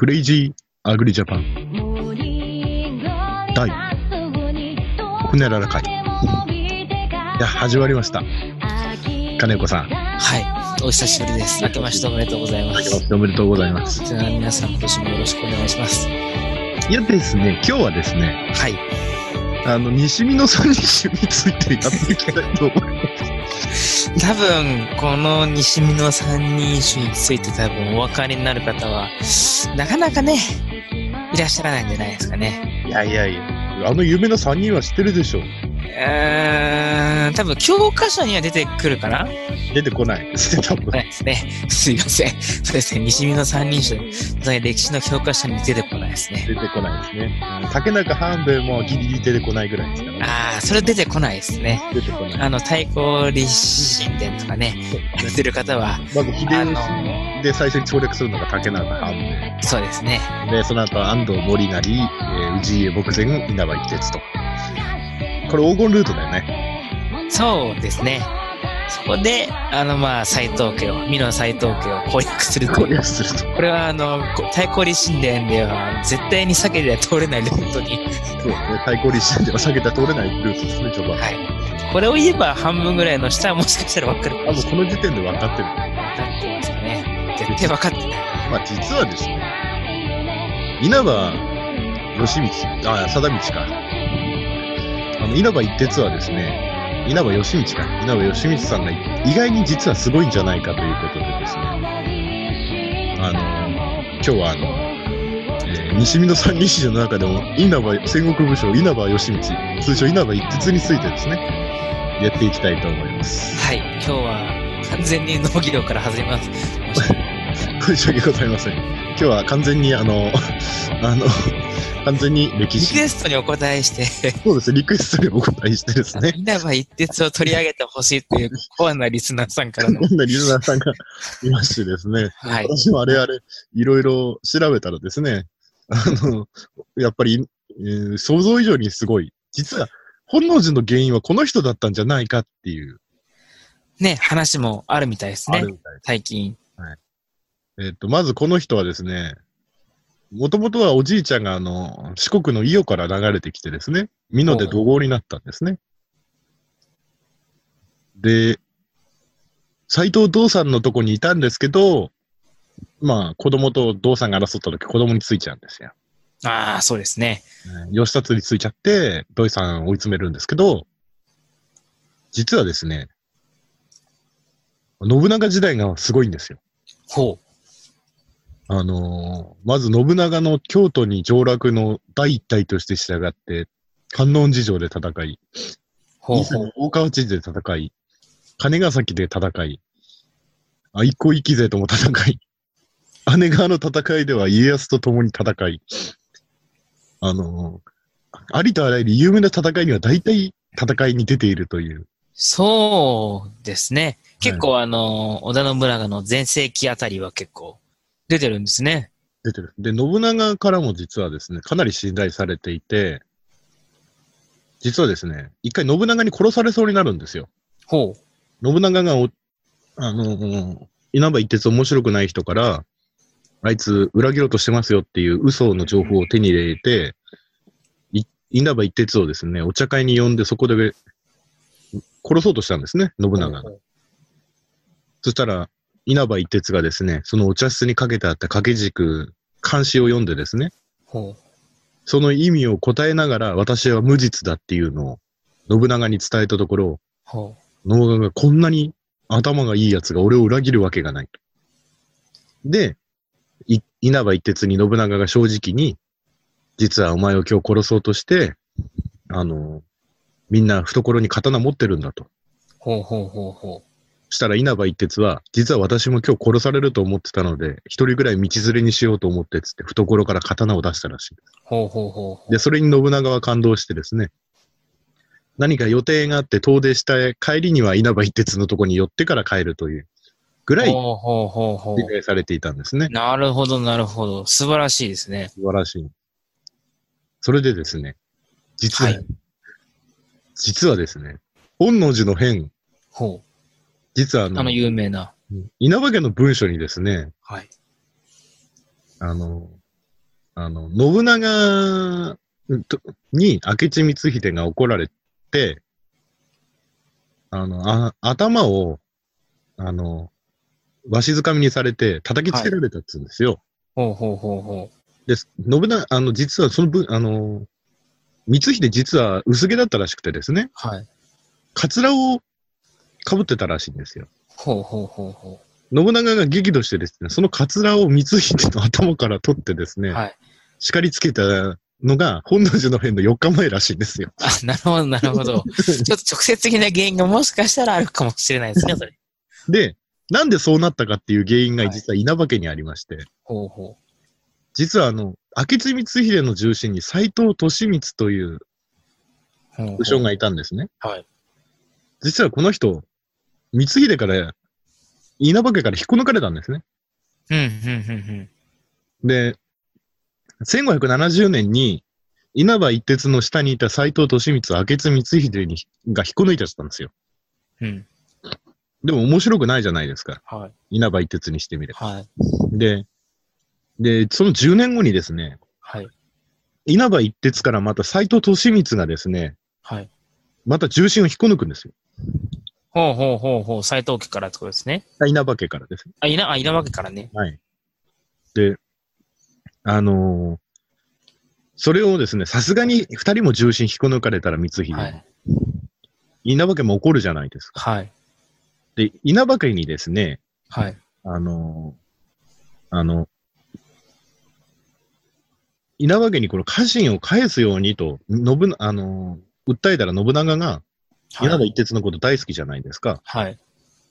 クレイジーアグリジャパン第ほねらら会。いや、始まりました。金子さん。はい。お久しぶりです。明けましておめでとうございます。おめでとうございます。じゃあ皆さん今年もよろしくお願いします。いやですね、今日はですね、はい。あの、西見の三人種についてやっていきたいと思います。多分、この西見の三人種について多分お分かりになる方は、なかなかね、いらっしゃらないんじゃないですかね。いやいやいや、あの有名な三人は知ってるでしょうう。ん、多分教科書には出てくるかな？出てこないですね、多分。ないですね。すいません。そうですね。西見の三人種、それ歴史の教科書に出てこないですね。出てこないですね。竹中半兵衛もギリギリ出てこないぐらいですからね。ああ、それ出てこないですね。出てこない。あの、太鼓立神殿とかね、やってる方は、まず秀吉で最初に省略するのが竹中半兵そうですね。衛。で、その後安藤森成、えー、氏家牧前、稲葉一徹と。これ黄金ルートだよね。そうですね。そこで、あの、まあ、斎藤家を、美濃斎藤家を攻略すると攻いう。略すると。これは、あの、こ太鼓立神殿では、絶対に避けては通れないルートに。そうですね。太鼓立神では避けては通れないルートですね、序盤。はい。これを言えば、半分ぐらいの下はもしかしたら分かるかあ、もうもしれない。この時点で分かってる。分かってますかね。絶対分かってない。まあ実はですね、稲葉義道、あ、貞道か。あの、稲葉一徹はですね、稲葉義道か。稲葉義道さんが意外に実はすごいんじゃないかということでですね、あの、今日はあの、えー西見の三人史上の中でも、稲葉、戦国武将稲葉義道、通称稲葉一徹についてですね、やっていきたいと思います。はい。今日は、完全に農業から外れます。申し訳 ございません。今日は完全にあの、あの、完全に歴リ史。クエストにお答えして、そうですね、リクエストにお答えしてですね。稲葉一徹を取り上げてほしいっていう コアなリスナーさんからの。こんなリスナーさんがいましてですね。はい。私もあれあれ、いろいろ調べたらですね、あの、やっぱり、えー想像以上にすごい。実は、本能寺の原因はこの人だったんじゃないかっていう、ね、話もあるみたいですねある。みたい。最近。えっと、まずこの人はですね、もともとはおじいちゃんがあの、四国の伊予から流れてきてですね、美濃で怒号になったんですね。で、斎藤道さんのとこにいたんですけど、まあ、子供と道さんが争った時子供についちゃうんですよ。ああ、そうですね。吉達についちゃって、土井さんを追い詰めるんですけど、実はですね、信長時代がすごいんですよ。ほう。あのーまず信長の京都に上洛の第一隊として従って、観音寺城で戦い、ほうほう。大川知事で戦い、金ヶ崎で戦い、愛子一揆勢とも戦い、姉川の戦いでは家康と共に戦い、あのーありとあらゆる有名な戦いには大体戦いに出ているという。そうですね。結構あの、織田信長の全盛期あたりは結構出てるんですね。出てる。で、信長からも実はですね、かなり信頼されていて、実はですね、一回信長に殺されそうになるんですよ。ほう。信長がお、あの、稲葉一徹面白くない人から、あいつ裏切ろうとしてますよっていう嘘の情報を手に入れて、い稲葉一徹をですね、お茶会に呼んでそこで殺そうとしたんですね、信長が。そしたら、稲葉一徹がですね、そのお茶室にかけてあった掛け軸、漢詩を読んでですね、ほう。その意味を答えながら、私は無実だっていうのを信長に伝えたところ、ほ信長がこんなに頭がいい奴が俺を裏切るわけがないと。で、い稲葉一徹に信長が正直に、実はお前を今日殺そうとして、あの、みんな懐に刀持ってるんだと。う。ほうほうほうほしたら稲葉一徹は、実は私も今日殺されると思ってたので、一人ぐらい道連れにしようと思ってっつって、懐から刀を出したらしい。う。ほうほうほうほう。で、それに信長は感動してですね、何か予定があって遠出した帰りには稲葉一徹のとこに寄ってから帰るというぐらいほうほうほうほ理解されていたんですねう。。なるほど、なるほど。素晴らしいですね。素晴らしい。それでですね、実は、はい実はですね、本能寺の変、ほう。実はあの、あの有名な。稲葉家の文書にですね、はい。あの、あの、信長とに明智光秀が怒られて、あの、あ頭を、あの、わしづかみにされて叩きつけられたっつうんですよ。ほうほうほうほで、信長、あの、実はその分、あの、光秀実は薄毛だったらしくてですね、う。はい。カツラを被ってたらしいんですよ。ほうほうほうほ信長が激怒してですね、そのカツラを光秀の頭から取ってですね、う。はい。叱りつけたのが本能寺の変の4日前らしいんですよ。あ、なるほど、なるほど。ちょっと直接的な原因がもしかしたらあるかもしれないですね、それ。で、なんでそうなったかっていう原因がはい実は稲葉家にありまして、ほうほ実はあの、明智光秀の重臣に斎藤利光というう。ほうほう武将がいたんですね。はい。実はこの人、光秀から、稲葉家から引っこ抜かれたんですね。うん、うん、うん、で、1570年に、稲葉一徹の下にいた斎藤利光、明智光秀にが引っこ抜いてたんですよ。うん。うん。でも面白くないじゃないですか。はい。稲葉一徹にしてみれば。はい。で、で、その10年後にですね、はい。稲葉一徹からまた斎藤利光がですね、はい。また重臣を引っこ抜くんですよ。ほうほうほうほう。斎藤家からってことですね。あ稲葉家からですね。あ、いな、あ、いなわけからね。はい。で、あのーそれをですね、さすがに二人も重臣引っこ抜かれたら光秀、はい。稲葉家も怒るじゃないですか。はい。で、稲葉家にですね、はい。あのーあの、稲葉家にこの家臣を返すようにと、信あのー訴えたら信長が稲葉一徹のこと大好きじゃないですか。はい。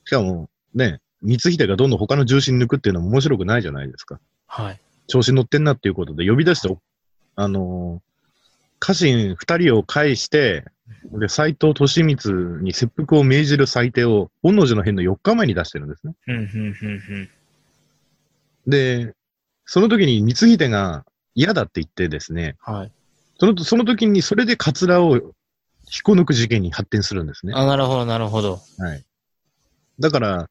しかも、ね、光秀がどんどん他の重臣抜くっていうのも面白くないじゃないですか。はい。調子乗ってんなっていうことで呼び出して、あのー家臣二人を返して、で、斎藤利光に切腹を命じる裁定を本能寺の変の4日前に出してるんですね。うん、うん、うん、で、その時に光秀が嫌だって言ってですね、うん。はい。その、その時にそれでカツラを引っこ抜く事件に発展するんですね。あ、なるほど、なるほど。はい。だから、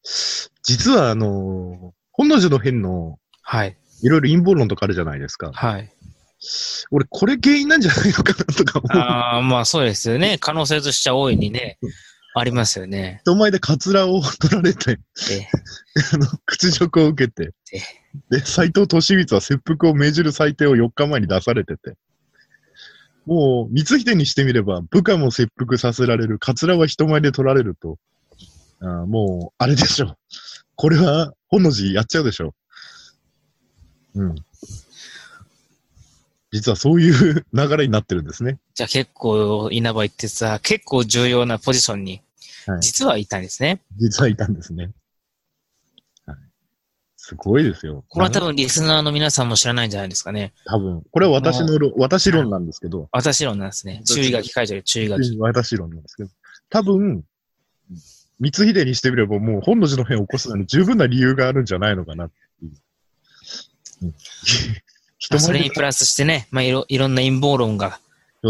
実はあのー本能寺の変のはい。いろいろ陰謀論とかあるじゃないですか。はい。俺、これ原因なんじゃないのかなとか思う。ああ、まあそうですよね。可能性としては大いにね、ありますよね。人前でカツラを取られて、え あの、屈辱を受けてえ、で、斎藤利光は切腹を命じる裁定を4日前に出されてて、もう、光秀にしてみれば、部下も切腹させられる、カツラは人前で取られると、あーもう、あれでしょ。これは、本能寺やっちゃうでしょ。うん。実はそういう 流れになってるんですね。じゃあ結構、稲葉一徹は結構重要なポジションに、はい実はいたんですね。実はいたんですね。はい、すごいですよ。これは多分リスナーの皆さんも知らないんじゃないですかね。多分、これは私の論、私論なんですけど、私論なんですね。注意書き書いてある、注意書き。私論なんですけど、多分、光秀にしてみればもう本能寺の変を起こすのに十分な理由があるんじゃないのかなっていう。うんそれにプラスしてね、まあいろいろんな陰謀論が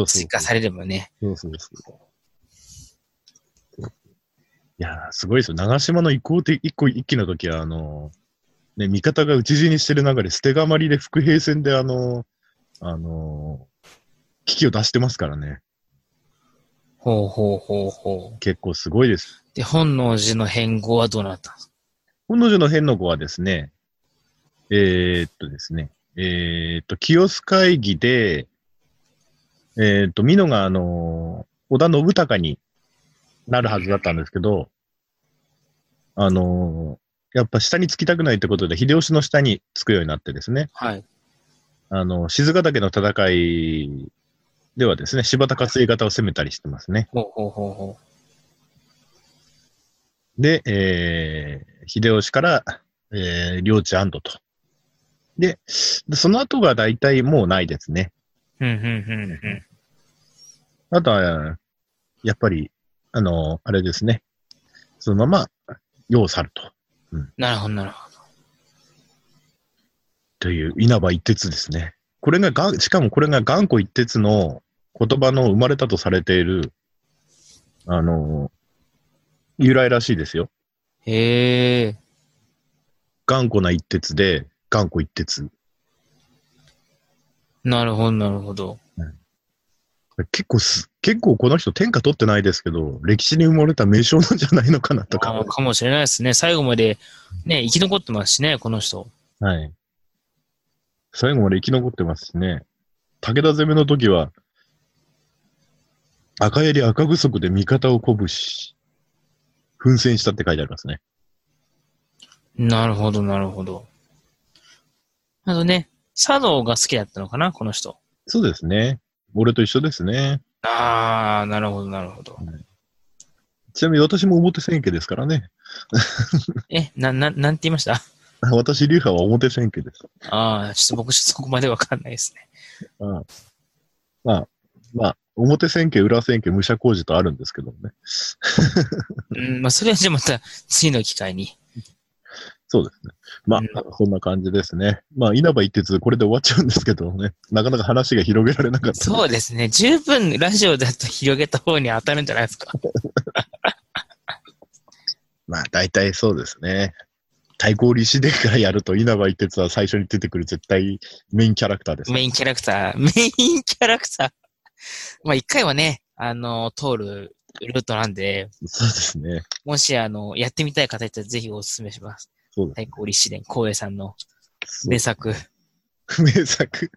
追加されればね。そうそうそう。いやー、すごいですよ。長島の移行って一個一気の時は、あのね、味方が討ち死にしてる中で捨てがまりで伏兵戦であのあの危機を出してますからね。ほうほうほうほう。結構すごいです。で、本能寺の変更はどうなったんですか？本能寺の変の子はですね、えー、っとですね、えー、っと、清須会議で、えー、っと、美濃があの織田信孝になるはずだったんですけど、あのやっぱ下につきたくないってことで、秀吉の下につくようになってですね、はい。あの、静ヶ岳の戦いではですね、柴田勝家方を攻めたりしてますね。ほうほうほうほで、えー、秀吉から、えー、領地安堵と。で、でその後が大体もうないですね。あとは、やっぱり、あの、あれですね。そのまま、世を去ると。なるほど、なるほど。という稲葉一徹ですね。これががん、しかもこれが頑固一徹の言葉の生まれたとされている、あの、由来らしいですよ。へえ。頑固な一徹で、頑固一徹。なるほど、なるほど。結構す、結構この人天下取ってないですけど、歴史に埋もれた名将なんじゃないのかなとか。かもしれないですね。最後まで、ね、生き残ってますしね、この人。はい。最後まで生き残ってますしね。武田攻めの時は、赤襟赤不足で味方を鼓舞し、奮戦したって書いてありますね。なるほど、なるほど。あとね、茶道が好きだったのかな、この人。そうですね。俺と一緒ですね。ああ、なるほど、なるほど。ちなみに私も表千家ですからね。え、な、な、なんて言いました？私、流派は表千家です。ああ、ちょっと僕そこまでわかんないですね。ああまあ、まあ、表千家、裏千家、武者工事とあるんですけどもね。うん、まあ、それはじゃあまた次の機会に。そうですね。まあうん、そんな感じですね。まあ、稲葉一徹、これで終わっちゃうんですけどね。なかなか話が広げられなかった。そうですね。十分ラジオだと広げた方に当たるんじゃないですか。まあ、大体そうですね。対抗理士伝からやると稲葉一徹は最初に出てくる絶対メインキャラクターです。メインキャラクター、メインキャラクター。まあ、一回はね、あの、通るルートなんで、そうですね。もし、あの、やってみたい方いたらぜひお勧めします。そうです。対抗立志伝、光栄さんの名作。名作。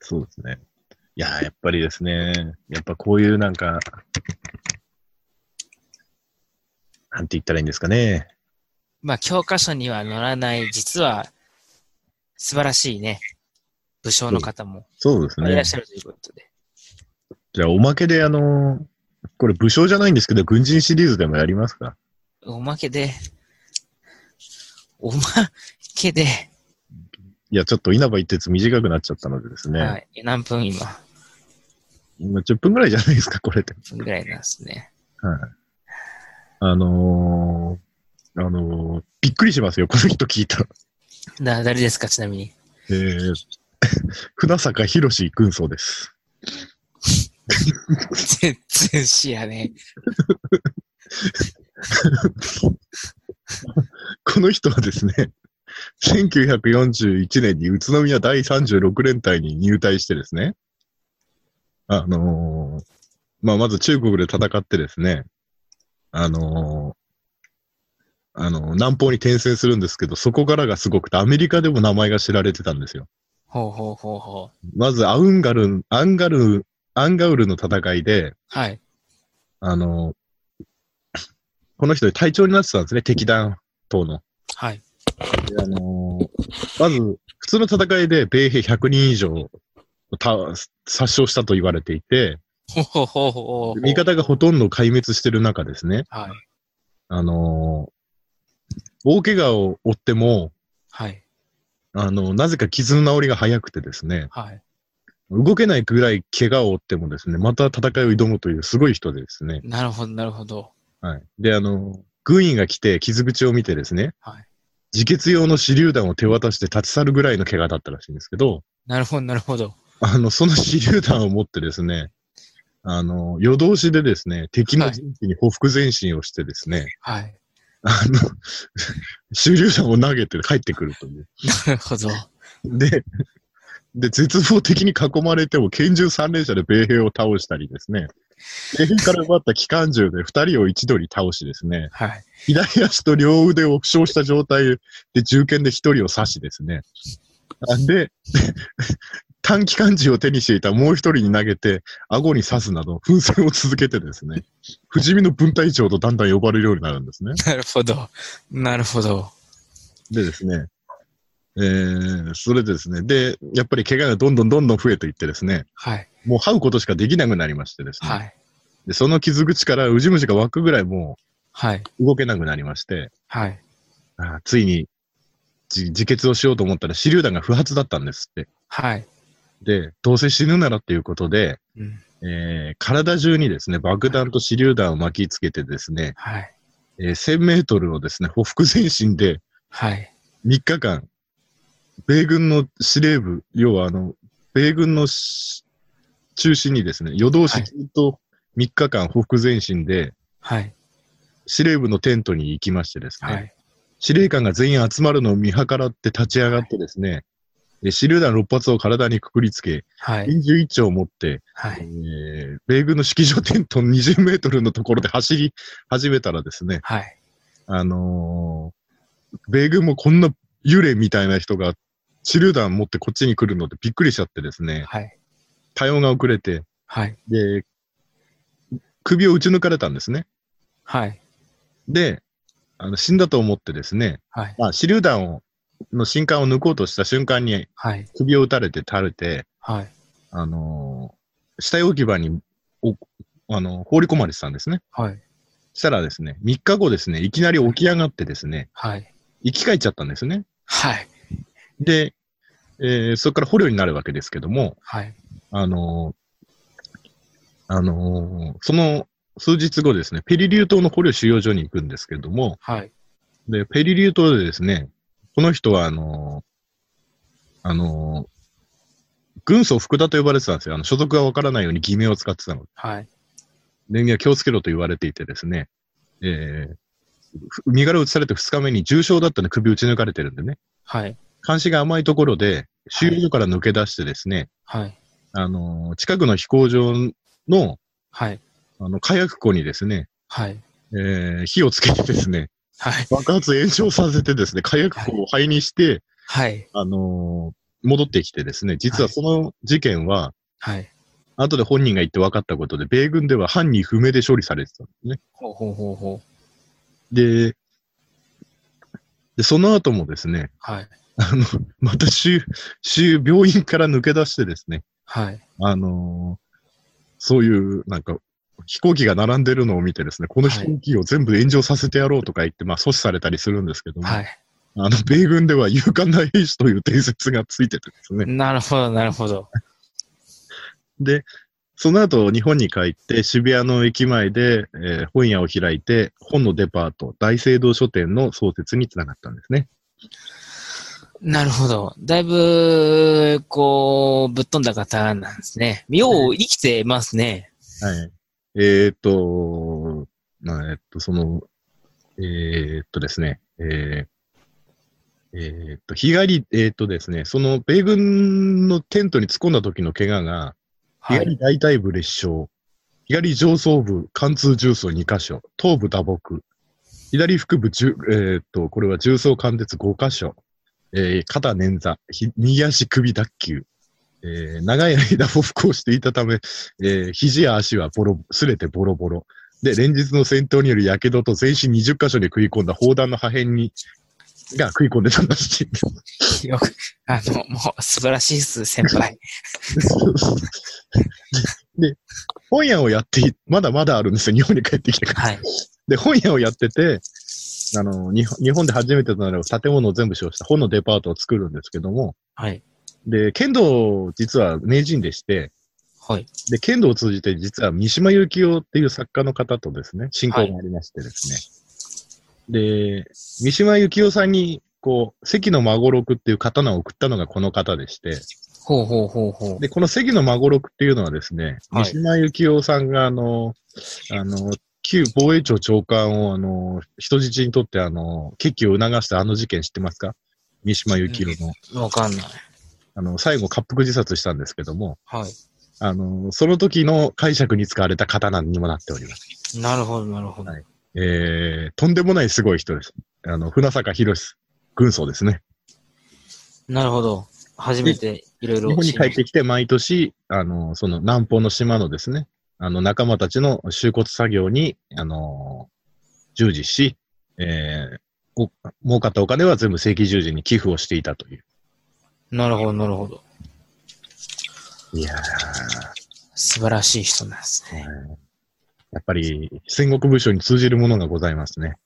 そうですね。いやー、やっぱりですね。やっぱこういうなんか、なんて言ったらいいんですかね。まあ、教科書には載らない、実は、素晴らしいね、武将の方もそうですねいらっ。しゃるということで。じゃあ、おまけであのーこれ武将じゃないんですけど、軍人シリーズでもやりますか？おまけで、おまけで、いや、ちょっと稲葉一徹短くなっちゃったのでですね。はい。何分今、今10分ぐらいじゃないですか、これって。分ぐらいなんですね。はい。あのー、あのーびっくりしますよ、この人聞いたら。だ、誰ですか、ちなみに？えー、船坂博士軍曹です。全然視野ね。この人はですね、1941年に宇都宮第36連隊に入隊してですね、あのーまあ、まず中国で戦ってですね、あのーあのー南方に転戦するんですけど、そこからがすごくて、アメリカでも名前が知られてたんですよ。ほうほうほうほう。まず、アウンガルン、アンガルン、アンガウルの戦いで、はい。あのーこの人隊長になってたんですね、敵団党の。はい。であのーまず、普通の戦いで米兵100人以上た殺傷したと言われていて、ほうほうほ。味方がほとんど壊滅してる中ですね、はい。あのー大怪我を負っても、はい。あのなぜか傷の治りが早くてですね、はい。動けないぐらい怪我を負ってもですね、また戦いを挑むというすごい人でですね、なるほど、なるほど。はい。で、あの軍医が来て傷口を見てですね、はい。自決用の手榴弾を手渡して立ち去るぐらいの怪我だったらしいんですけど、なるほど、なるほど。あの、その手榴弾を持ってですね、あの、夜通しでですね、敵の陣地に報復前進をしてですね、はい。あの、手榴弾を投げて帰ってくるという。なるほど。で、で、絶望的に囲まれても拳銃三連射で米兵を倒したりですね、米兵から奪った機関銃で二人を一度に倒しですね、はい。左足と両腕を負傷した状態で銃剣で一人を刺しですね。あで、短期間銃を手にしていたもう一人に投げて、顎に刺すなど、奮戦を続けてですね、不死身の分隊長とだんだん呼ばれるようになるんですね。なるほど。なるほど。でですね、えー、それでですね、で、やっぱり怪我がどんどんどんどん増えていってですね、はい。もう這うことしかできなくなりましてですね、はい。でその傷口からウジ虫が湧くぐらいもはい。う動けなくなりまして、はい。あついにじ自決をしようと思ったら手榴弾が不発だったんですって。はい。で、どうせ死ぬならっていうことで、うん。えー体中にですね、爆弾と手榴弾を巻きつけてですね、はい。えー1000メートルをですね、ほふ前進ではい。3日間、米軍の司令部、要はあの、米軍のし中心にですね、夜通しずっと3日間ほふ前進で、はい。司令部のテントに行きましてですね、はい。司令官が全員集まるのを見計らって立ち上がってですね、で手榴弾6発を体にくくりつけ、はい。拳銃一丁を持って、えはい。ー米軍の式場テントの20メートルのところで走り始めたらですね、はい。あのー米軍もこんな幽霊みたいな人が手榴弾持ってこっちに来るのでびっくりしちゃってですね、はい。対応が遅れて、はい。で、首を撃ち抜かれたんですね。はい。で、あの死んだと思ってですね、はい。まあ、手榴弾を、の新管を抜こうとした瞬間にはい。首を撃たれて垂れて、はい。あのー死体置き場におあの放り込まれてたんですね。はい。したらですね、3日後ですね、いきなり起き上がってですね、はい。生き返っちゃったんですね。はい。で、えーそこから捕虜になるわけですけども、はい。あのーあのーその数日後ですね、ペリリュー島の捕虜収容所に行くんですけども、はい。で、ペリリュー島でですね、この人はあのーあのー軍曹福田と呼ばれてたんですよ。あの所属がわからないように偽名を使ってたので。はい。電源は気をつけろと言われていてですね、えーふ身柄を移されて2日目に重傷だったので首打ち抜かれてるんでね、はい。監視が甘いところで、収容所から抜け出してですね、はい。あのー近くの飛行場の、はい。あの、火薬庫にですね、はい。えー火をつけてですね、はい。爆発炎上させてですね、火薬庫を灰にして、はい。あのー戻ってきてですね、実はその事件は、はい。後で本人が言って分かったことで、米軍では犯人不明で処理されてたんですね。ほうほうほうほう。で、で、その後もですね、はい。あの、また週、週、病院から抜け出してですね、はい。あのーそういう、なんか、飛行機が並んでるのを見てですね、この飛行機を全部炎上させてやろうとか言って、まあ阻止されたりするんですけども、はい。あの、米軍では勇敢な兵士という伝説がついててですね。なるほど、なるほど。で、その後、日本に帰って、渋谷の駅前で、えー本屋を開いて、本のデパート、大聖堂書店の創設につながったんですね。なるほど。だいぶ、こう、ぶっ飛んだ方なんですね。よう生きてますね。はい。えーっと、まあ、えっと、その、えーっとですね、えーえーっと、日帰り、えーっとですね、その米軍のテントに突っ込んだ時の怪我が、はい。左大腿部裂傷、左上層部貫通重曹2箇所、頭部打撲、左腹部重、えーっと、これは重曹貫徹5箇所、えー肩捻挫、ひ右足首脱臼、えー長い間歩服をしていたため、えー肘や足はボロ、すれてボロボロ。で、連日の戦闘による火傷と全身20箇所に食い込んだ砲弾の破片に、が食い込んでたらしいんです。よく、あの、もう、素晴らしいです、先輩。で、本屋をやってい、まだまだあるんですよ、日本に帰ってきてから。はい。で、本屋をやってて、あの、日本で初めてとなる建物を全部使用した本のデパートを作るんですけども、はい。で、剣道、実は名人でして、はい。で、剣道を通じて、実は三島由紀夫っていう作家の方とですね、親交がありましてですね。で、三島由紀夫さんに、こう、関の孫六っていう刀を送ったのがこの方でして、ほうほうほうほう。で、この関の孫六っていうのはですね、はい三島由紀夫さんが、あの、あの、旧防衛庁長官を、あの、人質にとって、あの、決起を促したあの事件知ってますか？三島由紀夫の、わかんない。あの、最後、滑腹自殺したんですけども、はい。あの、その時の解釈に使われた刀にもなっております。なるほど、なるほど。はいえー、とんでもないすごい人です。あの、船坂博士、軍曹ですね。なるほど。初めていろいろ。日本に帰ってきて、毎年、あの、その南方の島のですね、あの、仲間たちの収骨作業に、あの、従事し、えー、お儲かったお金は全部正規従事に寄付をしていたという。なるほど、なるほど。いやー、素晴らしい人なんですね。やっぱり戦国武将に通じるものがございますね。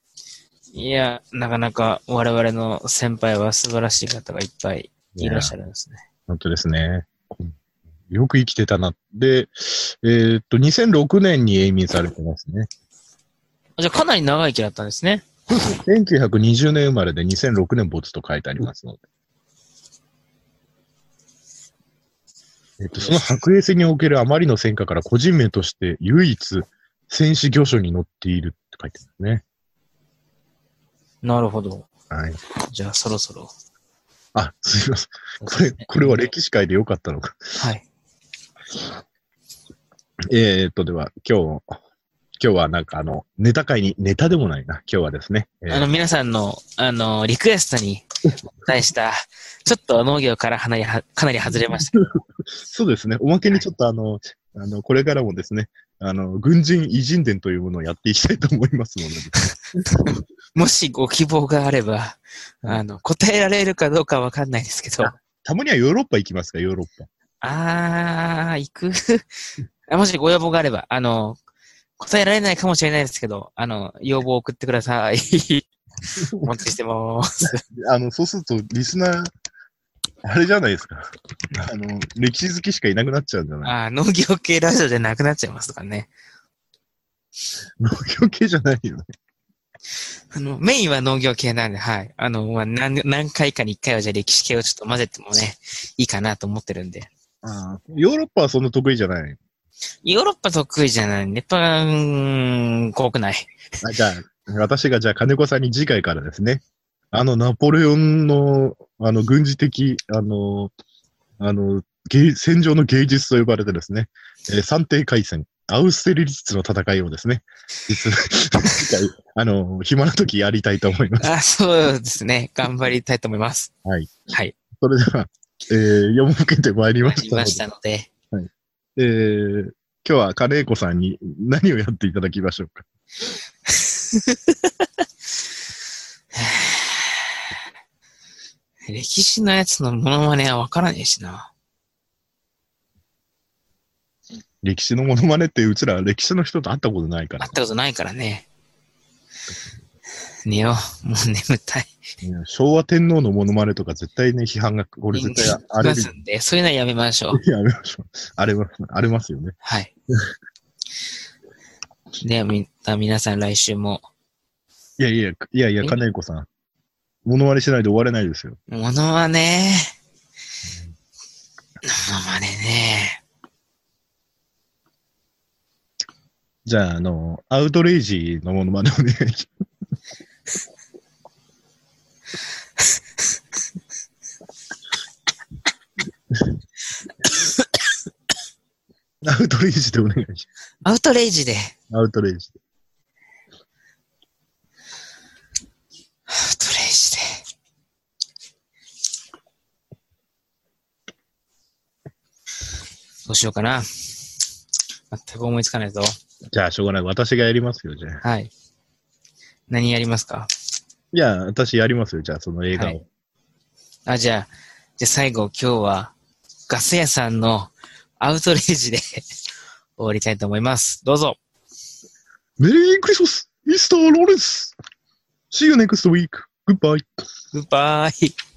いや、なかなか我々の先輩は素晴らしい方がいっぱいいらっしゃるんですね。本当ですね。よく生きてたな。で、えーっと、2006年に永眠されてますね。じゃあかなり長生きだったんですね。1920年生まれで2006年没と書いてありますので。えっと、その白衛星におけるあまりの戦果から個人名として唯一戦士御所に載っているって書いてますね。なるほど。はい。じゃあそろそろあ、すいません。これ、これは歴史界でよかったのか。はい。えー、っと、では、今日、今日はなんかあの、ネタ会に、ネタでもないな、今日はですね。えーあの、皆さんの、あの、リクエストに対した、ちょっと農業から離れは、かなり外れました。そうですね。おまけにちょっとあの、あの、これからもですね、あの、軍人偉人伝というものをやっていきたいと思いますので、もしご希望があれば、あの、答えられるかどうかわかんないですけど、たまにはヨーロッパ行きますか、ヨーロッパ。あー、行くあ もしご要望があれば、あの、答えられないかもしれないですけど、あの、要望を送ってください。お待ちしてます。あの、そうすると、リスナー、あれじゃないですか。あの、歴史好きしかいなくなっちゃうんじゃない？あー農業系ラジオじゃなくなっちゃいますからね。農業系じゃないよね。あの、メインは農業系なんで、はい。あの、まあ、何、何回かに一回はじゃあ歴史系をちょっと混ぜてもね、いいかなと思ってるんで。あヨーロッパはそんな得意じゃない？ヨーロッパ得意じゃない。ネパン、国内。あじゃあ、私がじゃあ金子さんに次回からですね、あの、ナポレオンの、あの、軍事的、あの、あの、芸戦場の芸術と呼ばれてですね、えー三帝海戦、アウステリリッツの戦いをですね、実次回、あの、暇な時やりたいと思います。あ、そうですね。頑張りたいと思います。はい。はい。それでは、えー、読み受けてまいりましたのでので。えー、今日は金子さんに何をやっていただきましょうか？歴史のやつのモノマネはわからねえしな。歴史のモノマネってうちら歴史の人と会ったことないから会っ。たことないからね。寝よう。もう眠たい。昭和天皇のモノマネとか絶対ね、批判が、これ絶対あれる。ますんで、そういうのはやめましょう。やめましょう。あれます、あれますよね。はい。では、み、皆さん来週も、いやいや、いやいや、え金子さん。モノマネしないで終われないですよ。モノマネ？モノマネね。じゃあ、あの、アウトレイジのモノマネお願いします。アウトレイジでお願いしアウトレイジで。ます。アウトレイジで。アウトレイジで。どうしようかな。全く思いつかないぞ。じゃあ、しょうがない。私がやりますよ、じゃあ。はい。何やりますか？いや、私やりますよ、じゃあ、その映画を。はいあ、じゃあ、じゃあ最後今日はガス屋さんのアウトレイジで 終わりたいと思います。どうぞ。メリークリスマスミスター・ローレンス !See you next week! Goodbye! グッバイ。